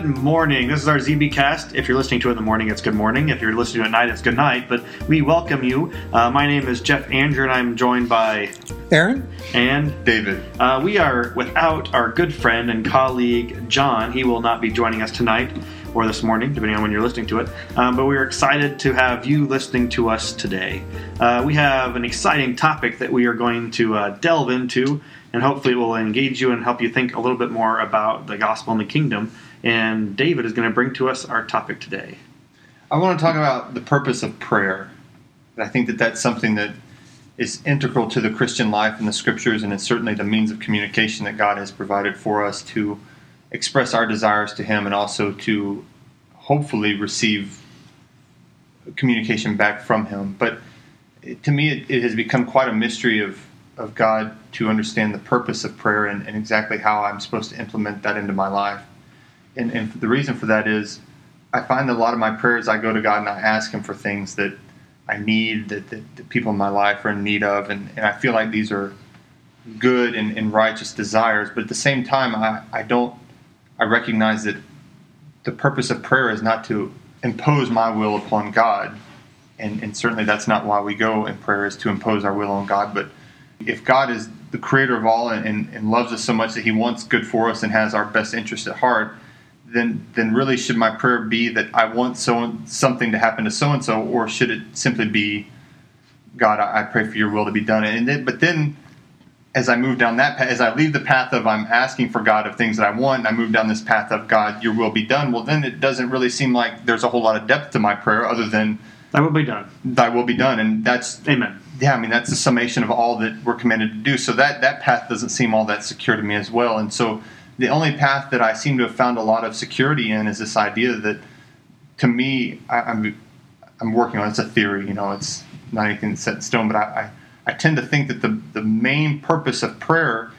Good morning. This is our ZB cast. If you're listening to it in the morning, it's good morning. If you're listening to it at night, it's good night. But we welcome you. Uh, my name is Jeff Andrew, and I'm joined by Aaron and David. Uh, we are without our good friend and colleague Jon. He will not be joining us tonight or this morning, depending on when you're listening to it. Um, but we're excited to have you listening to us today. Uh, we have an exciting topic that we are going to uh, delve into, and hopefully it will engage you and help you think a little bit more about the gospel and the kingdom. And David is going to bring to us our topic today. I want to talk about the purpose of prayer. I think that that's something that is integral to the Christian life and the scriptures, and it's certainly the means of communication that God has provided for us to express our desires to Him and also to hopefully receive communication back from Him. But to me, it, it has become quite a mystery of, of God to understand the purpose of prayer and, and exactly how I'm supposed to implement that into my life. And, and the reason for that is I find that a lot of my prayers, I go to God and I ask Him for things that I need, that, that people in my life are in need of. And, and I feel like these are good and, and righteous desires. But at the same time, I, I don't I recognize that the purpose of prayer is not to impose my will upon God. And, and certainly that's not why we go in prayer is to impose our will on God. But if God is the creator of all and, and, and loves us so much that he wants good for us and has our best interest at heart, then then really should my prayer be that I want so something to happen to so and so, or should it simply be, God, I, I pray for your will to be done? And then, but then as I move down that path, as I leave the path of I'm asking for God of things that I want, and I move down this path of God, your will be done. Well, then it doesn't really seem like there's a whole lot of depth to my prayer other than Thy will be done. Thy will be done, and that's Amen. Yeah, I mean that's the summation of all that we're commanded to do. So that that path doesn't seem all that secure to me as well. And so the only path that I seem to have found a lot of security in is this idea that, to me, I, I'm I'm working on. It's a theory, you know. It's not anything set in stone, but I, I I tend to think that the, the main purpose of prayer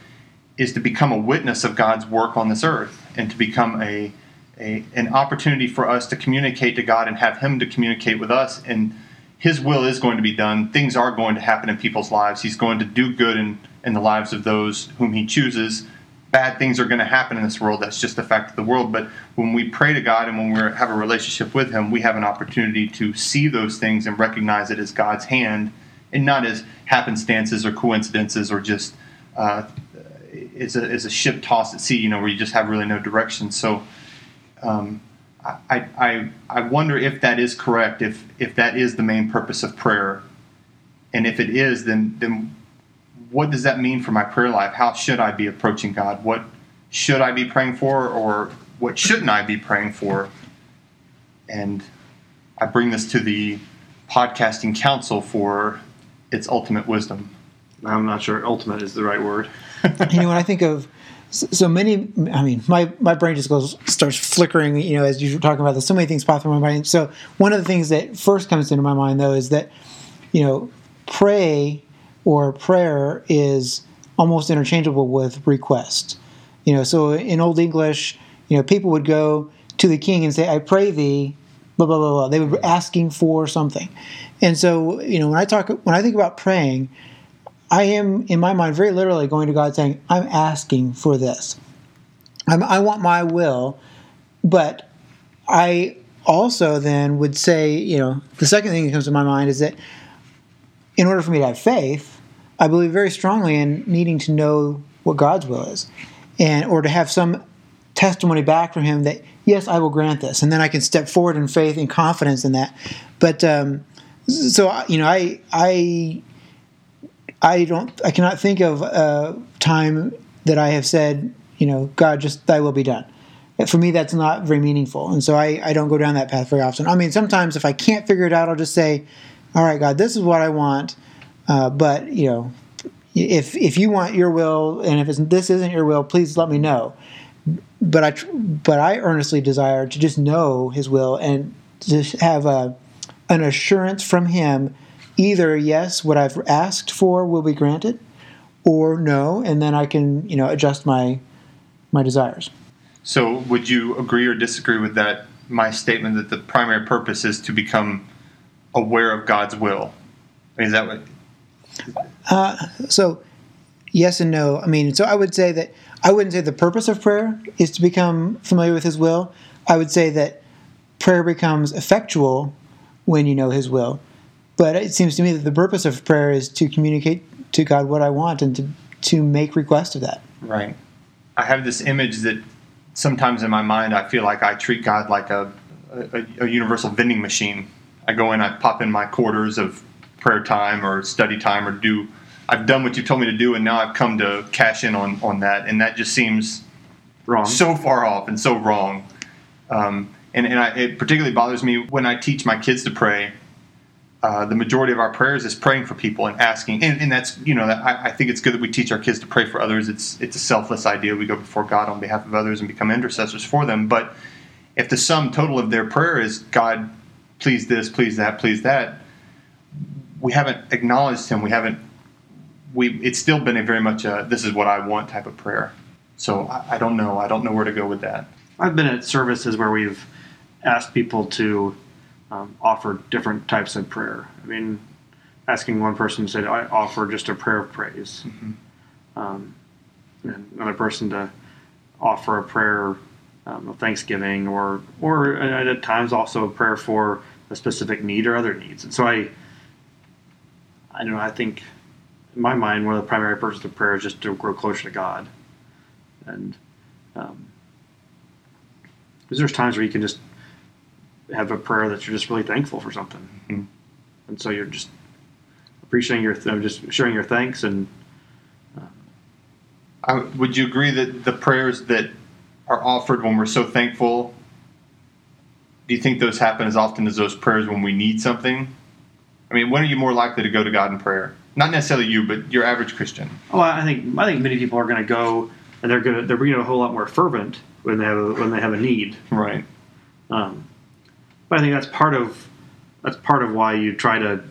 is to become a witness of God's work on this earth and to become a, a an opportunity for us to communicate to God and have Him to communicate with us. And His will is going to be done. Things are going to happen in people's lives. He's going to do good in, in the lives of those whom He chooses. Bad things are going to happen in this world. That's just the fact of the world. But when we pray to God and when we have a relationship with Him, we have an opportunity to see those things and recognize it as God's hand and not as happenstances or coincidences or just uh, is, a, is a ship tossed at sea, you know, where you just have really no direction. So um, I, I, I wonder if that is correct, if, if that is the main purpose of prayer. And if it is, then, then what does that mean for my prayer life? How should I be approaching God? What should I be praying for, or what shouldn't I be praying for? And I bring this to the podcasting council for its ultimate wisdom. I'm not sure ultimate is the right word. you know, when I think of so many, I mean, my, my brain just goes starts flickering. You know, as you're talking about this, so many things pop through my mind. So one of the things that first comes into my mind though is that you know, pray or prayer is almost interchangeable with request. You know, so in Old English, you know, people would go to the king and say, "I pray thee." Blah blah blah blah. They were asking for something, and so, you know, when I talk, when I think about praying, I am in my mind very literally going to God saying, I'm asking for this. I'm, i want my will, but I also then would say, you know, the second thing that comes to my mind is that in order for me to have faith, I believe very strongly in needing to know what God's will is, and or to have some testimony back from Him that yes, I will grant this, and then I can step forward in faith and confidence in that. But um, so you know, I I I don't I cannot think of a time that I have said, you know, God, just Thy will be done. For me, that's not very meaningful, and so I, I don't go down that path very often. I mean, sometimes if I can't figure it out, I'll just say, "All right, God, this is what I want," uh, but you know, if if you want Your will, and if this isn't Your will, please let me know. But I but I earnestly desire to just know His will and to have a an assurance from Him either yes, what I've asked for will be granted, or no, and then I can you know adjust my my desires. So, would you agree or disagree with that? My statement that the primary purpose is to become aware of God's will. Is that what? Uh, so, yes and no. I mean, so I would say that I wouldn't say the purpose of prayer is to become familiar with His will. I would say that prayer becomes effectual when you know His will. But it seems to me that the purpose of prayer is to communicate to God what I want and to to make request of that. Right. I have this image that sometimes in my mind I feel like I treat God like a, a, a universal vending machine. I go in, I pop in my quarters of prayer time or study time or do I've done what you told me to do and now I've come to cash in on, on that and that just seems Wrong. so far off and so wrong. Um, and and I, it particularly bothers me when I teach my kids to pray. Uh, the majority of our prayers is praying for people and asking, and, and that's you know that I, I think it's good that we teach our kids to pray for others. It's it's a selfless idea. We go before God on behalf of others and become intercessors for them. But if the sum total of their prayer is God, please this, please that, please that, we haven't acknowledged Him. We haven't. We it's still been a very much a this is what I want type of prayer. So I, I don't know. I don't know where to go with that. I've been at services where we've asked people to um, offer different types of prayer. I mean, asking one person said, "I offer just a prayer of praise," um, and another person to offer a prayer um, of thanksgiving, or or at times also a prayer for a specific need or other needs. And so I, I don't know. I think in my mind, one of the primary purposes of prayer is just to grow closer to God, and um, there's times where you can just have a prayer that you're just really thankful for something, Mhm. and so you're just appreciating your, uh, just sharing your thanks, and I, would you agree that the prayers that are offered when we're so thankful, do you think those happen as often as those prayers when we need something? I mean, when are you more likely to go to God in prayer? Not necessarily you, but your average Christian. oh, I think I think many people are going to go and they're going to they're being a whole lot more fervent when they have a, when they have a need. Right. Um, but I think that's part of that's part of why you try to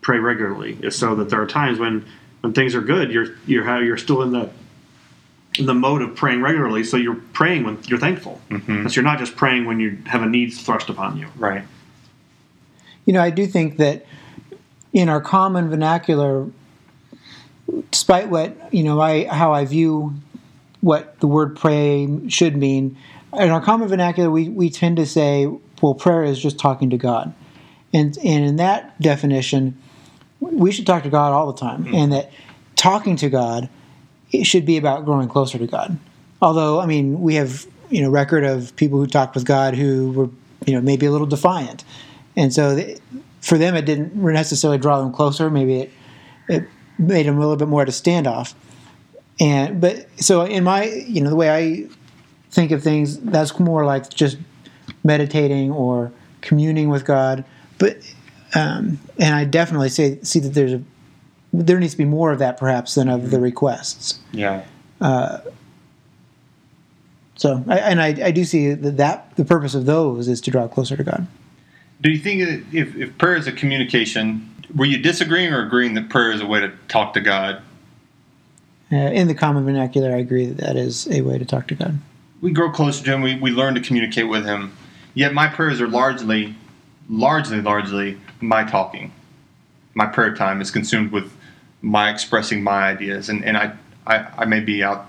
pray regularly is so that there are times when when things are good, you're you're how you're still in the in the mode of praying regularly. So you're praying when you're thankful. Mhm. So you're not just praying when you have a need thrust upon you. Right. You know, I do think that in our common vernacular, despite what you know, I how I view what the word pray should mean, in our common vernacular, we, we tend to say, well, prayer is just talking to God, and and in that definition, we should talk to God all the time, hmm. and that talking to God it should be about growing closer to God. Although, I mean, we have you know record of people who talked with God who were you know maybe a little defiant, and so they, for them it didn't necessarily draw them closer. Maybe it it made them a little bit more at a standoff. And but so in my you know the way I think of things, that's more like just meditating or communing with God. But um, and I definitely say see that there's a there needs to be more of that perhaps than of the requests. Yeah. So I, and I, I do see that, that the purpose of those is to draw closer to God. Do you think that if, if prayer is a communication, were you disagreeing or agreeing that prayer is a way to talk to God? Uh, in the common vernacular, I agree that that is a way to talk to God. We grow closer to Him. We, we learn to communicate with Him. Yet my prayers are largely, largely, largely my talking. My prayer time is consumed with my expressing my ideas, and and I I, I may be out,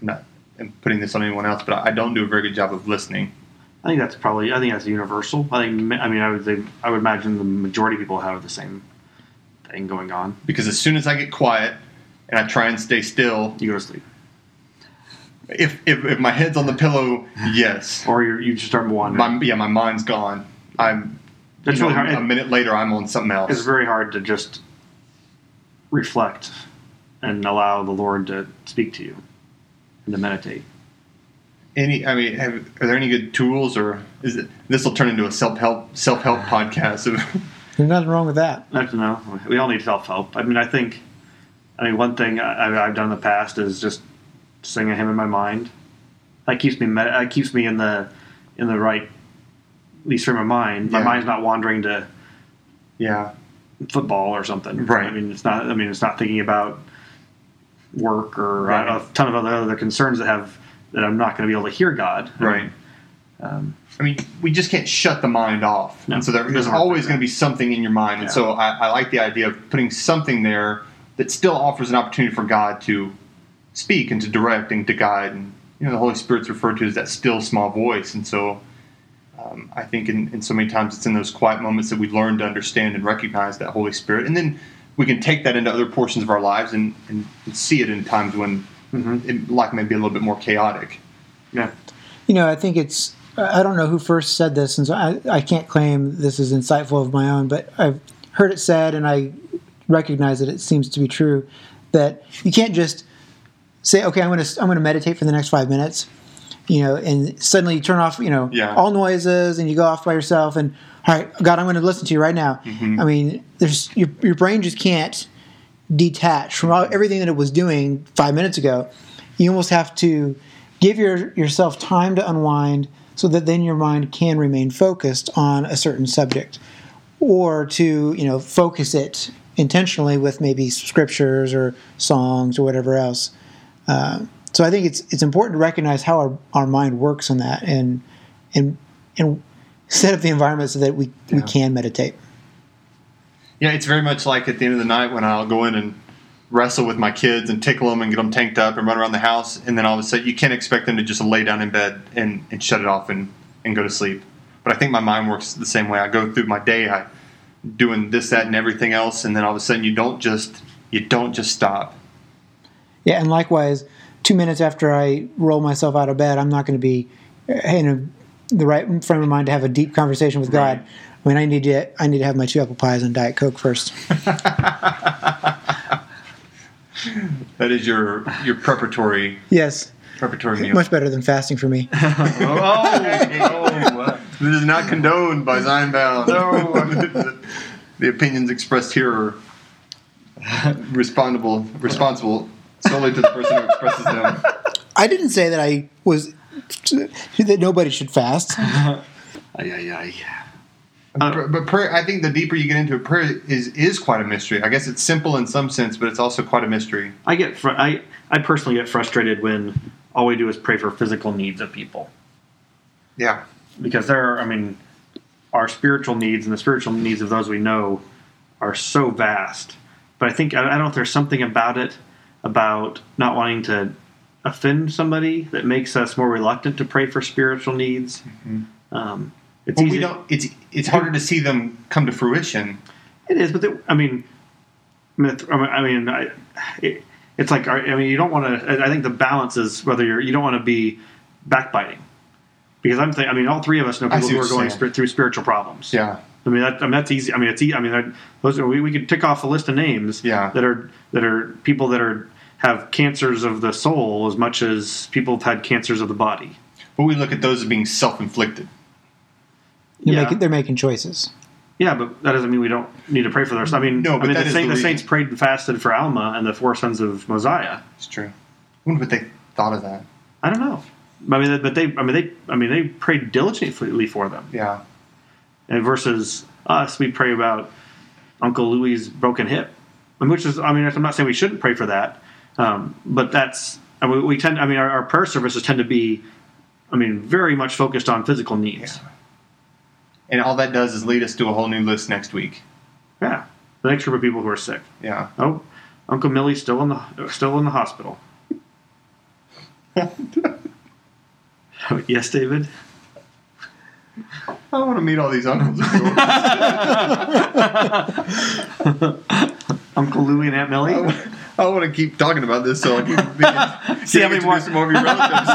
I'm not I'm putting this on anyone else, but I, I don't do a very good job of listening. I think that's probably I think that's universal. I think I mean I would say, I would imagine the majority of people have the same thing going on. Because as soon as I get quiet and I try and stay still, You go to sleep, if if, if my head's on the pillow, yes, or you you just start wandering. my yeah my mind's gone. I'm. That's you know, really hard. A minute later, I'm on something else. it's very hard to just reflect and allow the Lord to speak to you and to meditate. Any i mean have, are there any good tools or is it this will turn into a self-help self-help podcast There's nothing wrong with that. I don't know. We all need self help. I mean, I think, I mean, one thing I, I've done in the past is just sing a hymn in my mind. That keeps me. Med- that keeps me in the in the right, at least frame of mind. My Yeah. mind's not wandering to yeah football or something. Right. I mean, it's not. I mean, it's not thinking about work or Right. a ton of other other concerns that have that I'm not going to be able to hear God. right. Um, i mean we just can't shut the mind off. No, and so there, there's always going to be something in your mind. And so I, I like the idea of putting something there that still offers an opportunity for god to speak and to direct and to guide. And you know the Holy Spirit's referred to as that still small voice, and so um, I think in, in so many times it's in those quiet moments that we learn to understand and recognize that Holy Spirit, and then we can take that into other portions of our lives and, and, and see it in times when Mm-hmm. it, life may be a little bit more chaotic. Yeah. You know, I think it's. I don't know who first said this, and so I, I can't claim this is insightful of my own, but I've heard it said, and I recognize that it seems to be true that you can't just say, "Okay, I'm going to I'm going to meditate for the next five minutes," you know, and suddenly you turn off, you know, Yeah. all noises, and you go off by yourself, and all right, God, I'm going to listen to you right now. Mm-hmm. I mean, there's your your brain just can't detach from all, everything that it was doing five minutes ago. You almost have to give your, yourself time to unwind so that then your mind can remain focused on a certain subject or to you know focus it intentionally with maybe scriptures or songs or whatever else uh, so i think it's it's important to recognize how our, our mind works on that and and and set up the environment so that we, we can meditate Yeah, it's very much like at the end of the night when I'll go in and wrestle with my kids and tickle them and get them tanked up and run around the house, and then all of a sudden you can't expect them to just lay down in bed and, and shut it off and, and go to sleep. But I think my mind works the same way. I go through my day, I doing this, that, and everything else, and then all of a sudden you don't just you don't just stop. Yeah, and likewise, two minutes after I roll myself out of bed, I'm not going to be uh, in a, the right frame of mind to have a deep conversation with God. Right. I mean, I need to I need to have my two apple pies and diet coke first. That is your your preparatory yes, preparatory meal. much better than fasting for me. oh, this is not condoned by Zion Bound. No. the opinions expressed here are responsible responsible solely to the person who expresses them. I didn't say that I was that nobody should fast. Ay, ay, ay. But, but prayer, I think the deeper you get into it, prayer is is quite a mystery. I guess it's simple in some sense, but it's also quite a mystery. I get fr- I I personally get frustrated when all we do is pray for physical needs of people Yeah, because there are I mean our spiritual needs and the spiritual needs of those we know are so vast. But I think I I don't know if there's something about it about not wanting to offend somebody that makes us more reluctant to pray for spiritual needs. Um, it's well, easy. we don't. It's it's harder to see them come to fruition. It is, but the, I mean, I mean, I mean, I, it, it's like I mean, you don't want to. I think the balance is whether you're you don't want to be backbiting because I'm thinking. I mean, all three of us know people who are going through spiritual problems. Yeah, I mean, that, I mean that's easy. I mean, it's easy. I mean, that, those are, we, we could tick off a list of names. Yeah. that are that are people that are have cancers of the soul as much as people have had cancers of the body. but we look at those as being self-inflicted. They're, Yeah. making, they're making choices. Yeah, but that doesn't mean we don't need to pray for those. I mean, No, I but mean, that the, is saint, the the saints prayed and fasted for Alma and the four sons of Mosiah. It's true. I wonder what they thought of that. I don't know. I mean, but they, I mean, they, I mean, they prayed diligently for them. Yeah, And versus us, we pray about Uncle Louis's broken hip, which is, I mean, I'm not saying we shouldn't pray for that, um, but that's, I mean, we tend, I mean, our, our prayer services tend to be, I mean, very much focused on physical needs. And all that does is lead us to a whole new list next week. Yeah, the next group of people who are sick. Yeah. Oh, Uncle Millie's still in the still in the hospital. yes, David. I want to meet all these uncles. Uncle Louie and Aunt Millie. I want to keep talking about this, so I keep thinking, See how many more- some more of your relatives.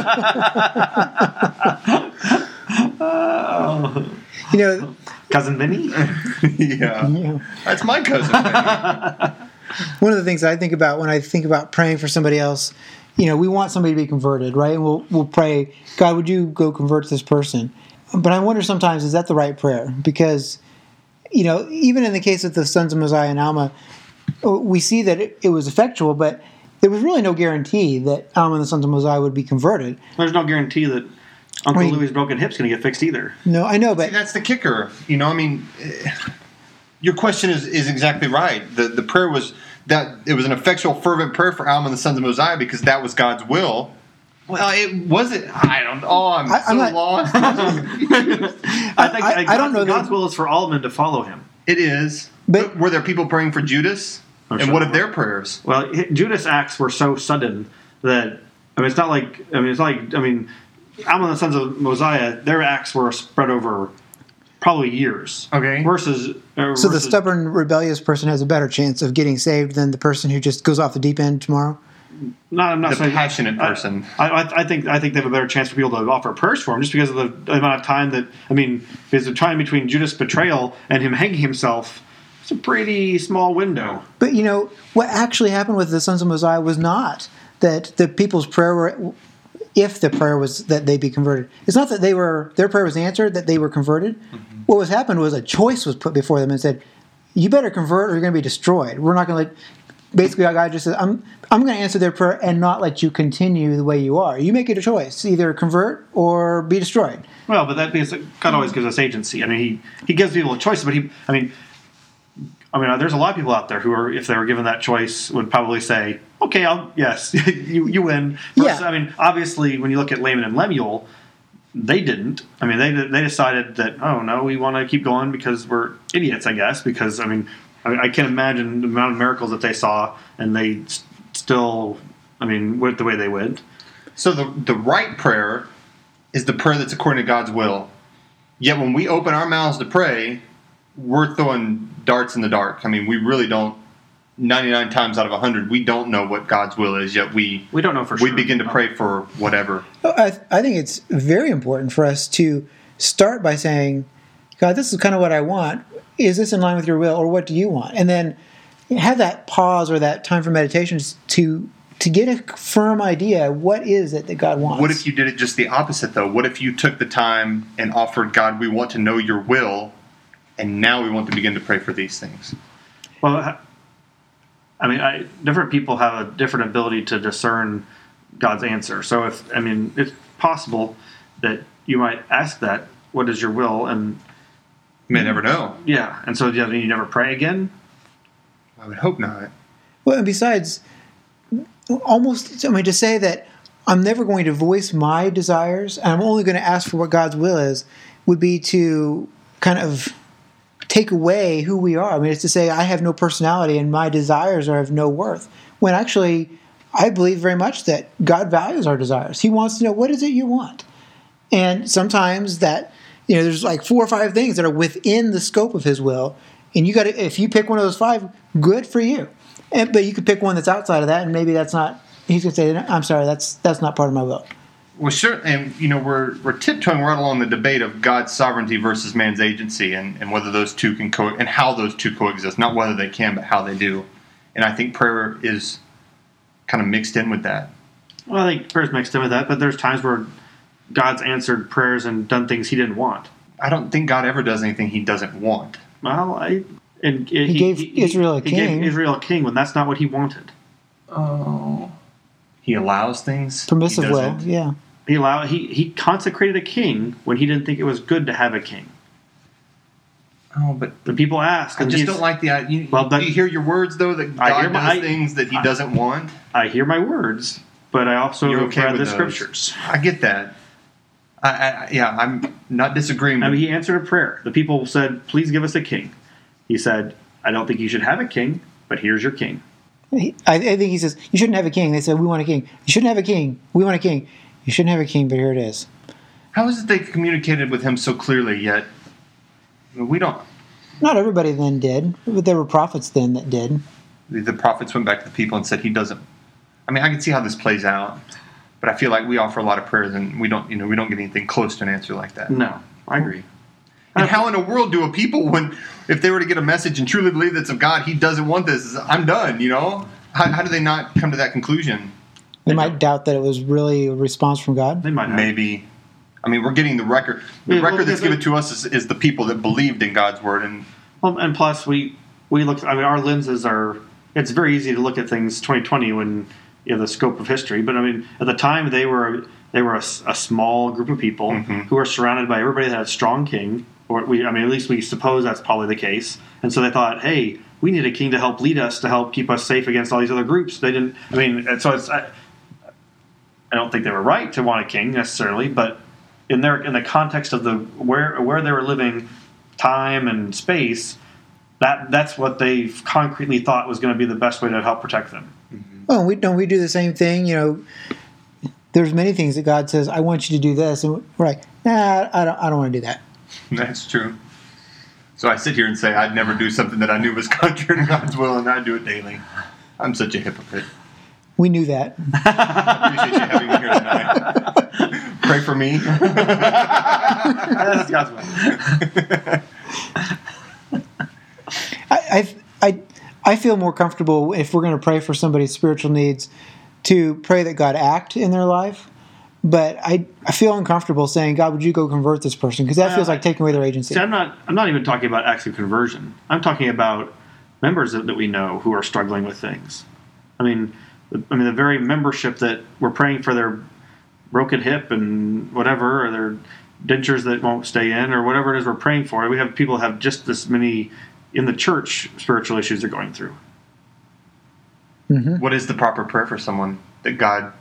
Oh. You know, Cousin Vinny. yeah, you know, that's my cousin. man. one of the things I think about when I think about praying for somebody else, you know, we want somebody to be converted, right? And we'll we'll pray, God, would you go convert this person? But I wonder sometimes is that the right prayer? Because you know, even in the case of the sons of Mosiah and Alma, uh, we see that it, it was effectual, but there was really no guarantee that Alma and the sons of Mosiah would be converted. There's no guarantee that Uncle Wait. Louie's broken hip's going to get fixed either. No, I know, See, but that's the kicker. You know, I mean, eh, your question is, is exactly right. The the prayer was that it was an effectual, fervent prayer for Alma and the sons of Mosiah because that was God's will. Well, it wasn't. I don't. Know. Oh, I'm I- so I'm not- lost. I think I- I, I don't know that- God's will is for all men to follow Him. it is. But- But, were there people praying for Judas? I'm and sure what there of their prayers? Well, Judas' acts were so sudden that I mean, it's not like I mean, it's like I mean, Ammon and the sons of Mosiah, their acts were spread over probably years. Okay. Versus uh, So the stubborn, rebellious person has a better chance of getting saved than the person who just goes off the deep end tomorrow. Not, I'm not The saying passionate I- person. I, I, I think I think they have a better chance for people to offer prayers for him just because of the amount of time that I mean, because the time between Judas' betrayal and him hanging himself, it's a pretty small window. But you know what actually happened with the sons of Mosiah was not that the people's prayer were, if the prayer was that they be converted. It's not that they were their prayer was answered that they were converted. Mm-hmm. What was happened was a choice was put before them and said, "You better convert or you're going to be destroyed. We're not going to let." Basically, God just said, "I'm I'm going to answer their prayer and not let you continue the way you are. You make it a choice: either convert or be destroyed." Well, but that because God always gives us agency. I mean, he he gives people a choice, but he, I mean, I mean, there's a lot of people out there who are, if they were given that choice, would probably say, "Okay, I'll yes, you you win." Versus, Yeah. I mean, obviously, when you look at Laman and Lemuel, they didn't. I mean, they they decided that oh no, we want to keep going because we're idiots, I guess. Because I mean, I, I can't imagine the amount of miracles that they saw, and they s- still, I mean, went the way they went. So the the right prayer is the prayer that's according to God's will. Yet when we open our mouths to pray, we're throwing darts in the dark. I mean, we really don't. Ninety nine times out of hundred, we don't know what God's will is. Yet we We don't know for sure we begin to pray for whatever. I, I think it's very important for us to start by saying, God, this is kind of what I want. Is this in line with your will, or what do you want? And then have that pause or that time for meditation to to get a firm idea what is it that God wants. What if you did it just the opposite, though? What if you took the time and offered God, we want to know your will, and now we want to begin to pray for these things? Well, I mean, I, different people have a different ability to discern God's answer. So, if I mean, it's possible that you might ask that, "What is your will?" and You may never know. yeah, and so yeah, then you never pray again. I would hope not. Well, and besides, almost, I mean, to say that I'm never going to voice my desires and I'm only going to ask for what God's will is would be to kind of take away who we are. I mean, it's to say I have no personality and my desires are of no worth. When actually, I believe very much that God values our desires. He wants to know what is it you want. And sometimes that, you know, there's like four or five things that are within the scope of His will. And you got to, if you pick one of those five, good for you. And, but you could pick one that's outside of that, and maybe that's not. He's gonna say, "I'm sorry, that's that's not part of my will." Well, sure, and you know we're we're tiptoeing right along the debate of God's sovereignty versus man's agency, and, and whether those two can co and how those two coexist. Not whether they can, but how they do. And I think prayer is kind of mixed in with that. Well, I think prayer's mixed in with that, but there's times where God's answered prayers and done things He didn't want. I don't think God ever does anything He doesn't want. Well, I and he, gave Israel a he king. gave Israel a king when that's not what He wanted. Oh, He allows things. He Permissive will, yeah. He allowed he he consecrated a king when He didn't think it was good to have a king. Oh, but The people ask. I just don't like the. You, Well, but- do you hear your words though that I God hear my- does things that He I- doesn't want. I hear my words, but I also You're have okay read with the those. scriptures. I get that. I, I, yeah, I'm not disagreeing. I mean, he answered a prayer. The people said, "Please give us a king." He said, "I don't think you should have a king, but here's your king." I, I think he says you shouldn't have a king. They said we want a king. You shouldn't have a king. We want a king. You shouldn't have a king, but here it is. How is it they communicated with him so clearly yet we don't? Not everybody then did, but there were prophets then that did. The, the prophets went back to the people and said he doesn't. I mean, I can see how this plays out, but I feel like we offer a lot of prayers and we don't, you know, we don't get anything close to an answer like that. No, I agree. And how in the world do a people when if they were to get a message and truly believe that's of God, He doesn't want this? I'm done. You know, how, how do they not come to that conclusion? They might doubt that it was really a response from God. They might. Maybe. I mean, we're getting the record. The Yeah, well, record that's yeah, given to us is, is the people that believed in God's word, and Well, and plus, we we look. I mean, our lenses are. It's very easy to look at things 2020 when you know the scope of history. But I mean, at the time, they were they were a, s- a small group of people Mhm. who were surrounded by everybody that had a strong king. Or we, I mean, at least we suppose that's probably the case. And so they thought, hey, we need a king to help lead us, to help keep us safe against all these other groups. They didn't. I mean, so it's. I, I don't think they were right to want a king necessarily, but in their in the context of the where where they were living, time and space, that that's what they concretely thought was going to be the best way to help protect them. Mm-hmm. Oh, we don't we do the same thing. You know, there's many things that God says, I want you to do this. And we're like, nah, I don't, I don't want to do that. That's true. So I sit here and say I'd never do something that I knew was contrary to God's will, and I do it daily. I'm such a hypocrite. We knew that. I appreciate you having me here tonight. Pray for me. That's God's. I, I, I, feel more comfortable if we're going to pray for somebody's spiritual needs to pray that God act in their life. But I, I feel uncomfortable saying, God, would you go convert this person? Because that feels like taking away their agency. See, I'm not. I'm not even talking about acts of conversion. I'm talking about members that, that we know who are struggling with things. I mean, I mean, the very membership that we're praying for their broken hip and whatever, or their dentures that won't stay in, or whatever it is we're praying for. We have people have just as many in the church spiritual issues they're going through. Mm-hmm. What is the proper prayer for someone that God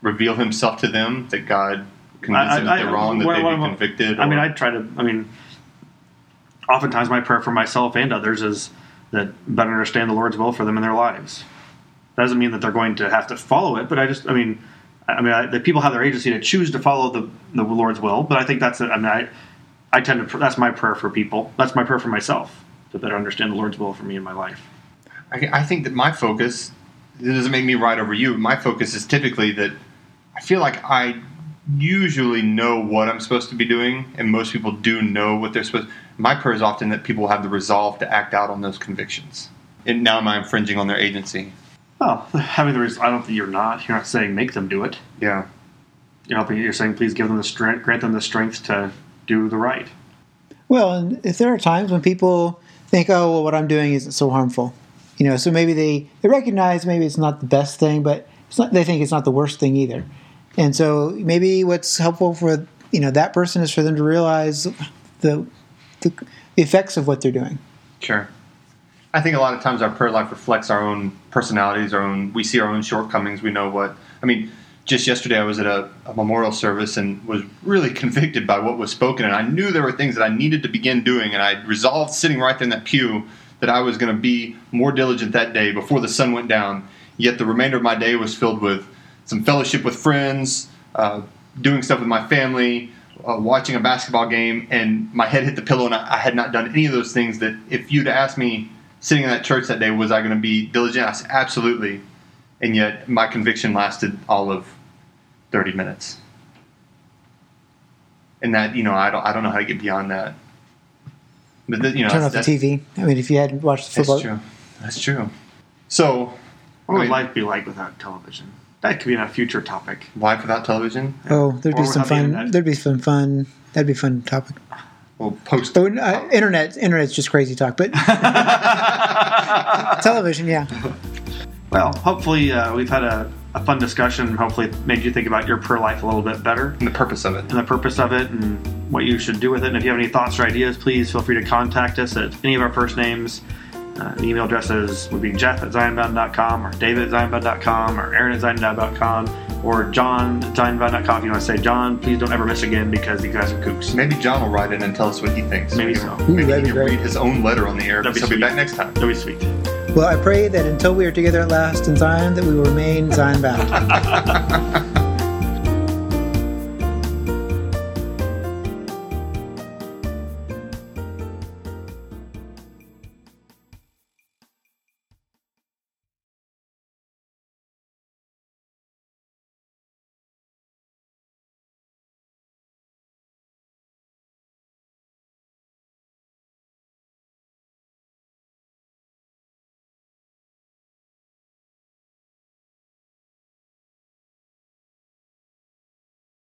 reveal Himself to them, that God convince them that they're wrong, that they what- be convicted? I mean, I try to. I mean, oftentimes my prayer for myself and others is that better understand the Lord's will for them in their lives. That doesn't mean that they're going to have to follow it, but I just, I mean, I mean, I, the people have their agency to choose to follow the the Lord's will. But I think that's, I mean, I, I tend to. That's my prayer for people. That's my prayer for myself to better understand the Lord's will for me in my life. I, I think that my focus it doesn't make me right over you. My focus is typically that I feel like I usually know what I'm supposed to be doing, and most people do know what they're supposed. My prayer is often that people have the resolve to act out on those convictions. And now am I infringing on their agency? Well, having the, reason, I don't think you're not. You're not saying make them do it. Yeah. You're helping. You're saying please give them the strength, grant them the strength to do the right. Well, and if there are times when people think, oh, well, what I'm doing isn't so harmful, you know, so maybe they, they recognize maybe it's not the best thing, but it's not, they think it's not the worst thing either. And so maybe what's helpful for, you know, that person is for them to realize the, the, the effects of what they're doing. Sure. I think a lot of times our prayer life reflects our own personalities, our own. We see our own shortcomings. We know what. I mean, just yesterday I was at a, a memorial service and was really convicted by what was spoken, and I knew there were things that I needed to begin doing, and I resolved sitting right there in that pew that I was going to be more diligent that day before the sun went down. Yet the remainder of my day was filled with some fellowship with friends, uh, doing stuff with my family, uh, watching a basketball game, and my head hit the pillow, and I, I had not done any of those things. That if you'd asked me sitting in that church that day, was I going to be diligent? I said absolutely, and yet my conviction lasted all of thirty minutes, and that you know I don't I don't know how to get beyond that. But the, you know Turn off the TV. I mean, if you hadn't watched the football. that's football, true. That's true. So, What would I mean- life be like without television? That could be a future topic. life without television. oh, there'd be some without the fun. There'd be some fun. That'd be a fun topic. Well, post. Oh, uh, internet, internet's just crazy talk, but television, yeah. Well, hopefully uh, we've had a, a fun discussion. Hopefully, it made you think about your prayer life a little bit better and the purpose of it. and the purpose of it and what you should do with it. And if you have any thoughts or ideas, please feel free to contact us at any of our first names. Uh, the email addresses would be jeff at zionbound.com or david at zionbound.com or aaron at zionbound.com or jon at zionbound.com. If you want to say, Jon, please don't ever miss again because you guys are kooks. Maybe Jon will write in and tell us what he thinks. Maybe so. can- Maybe he can great. read his own letter on the air. That'd be he'll be back next time. That'd be sweet. Well, I pray that until we are together at last in Zion, that we will remain Zion bound.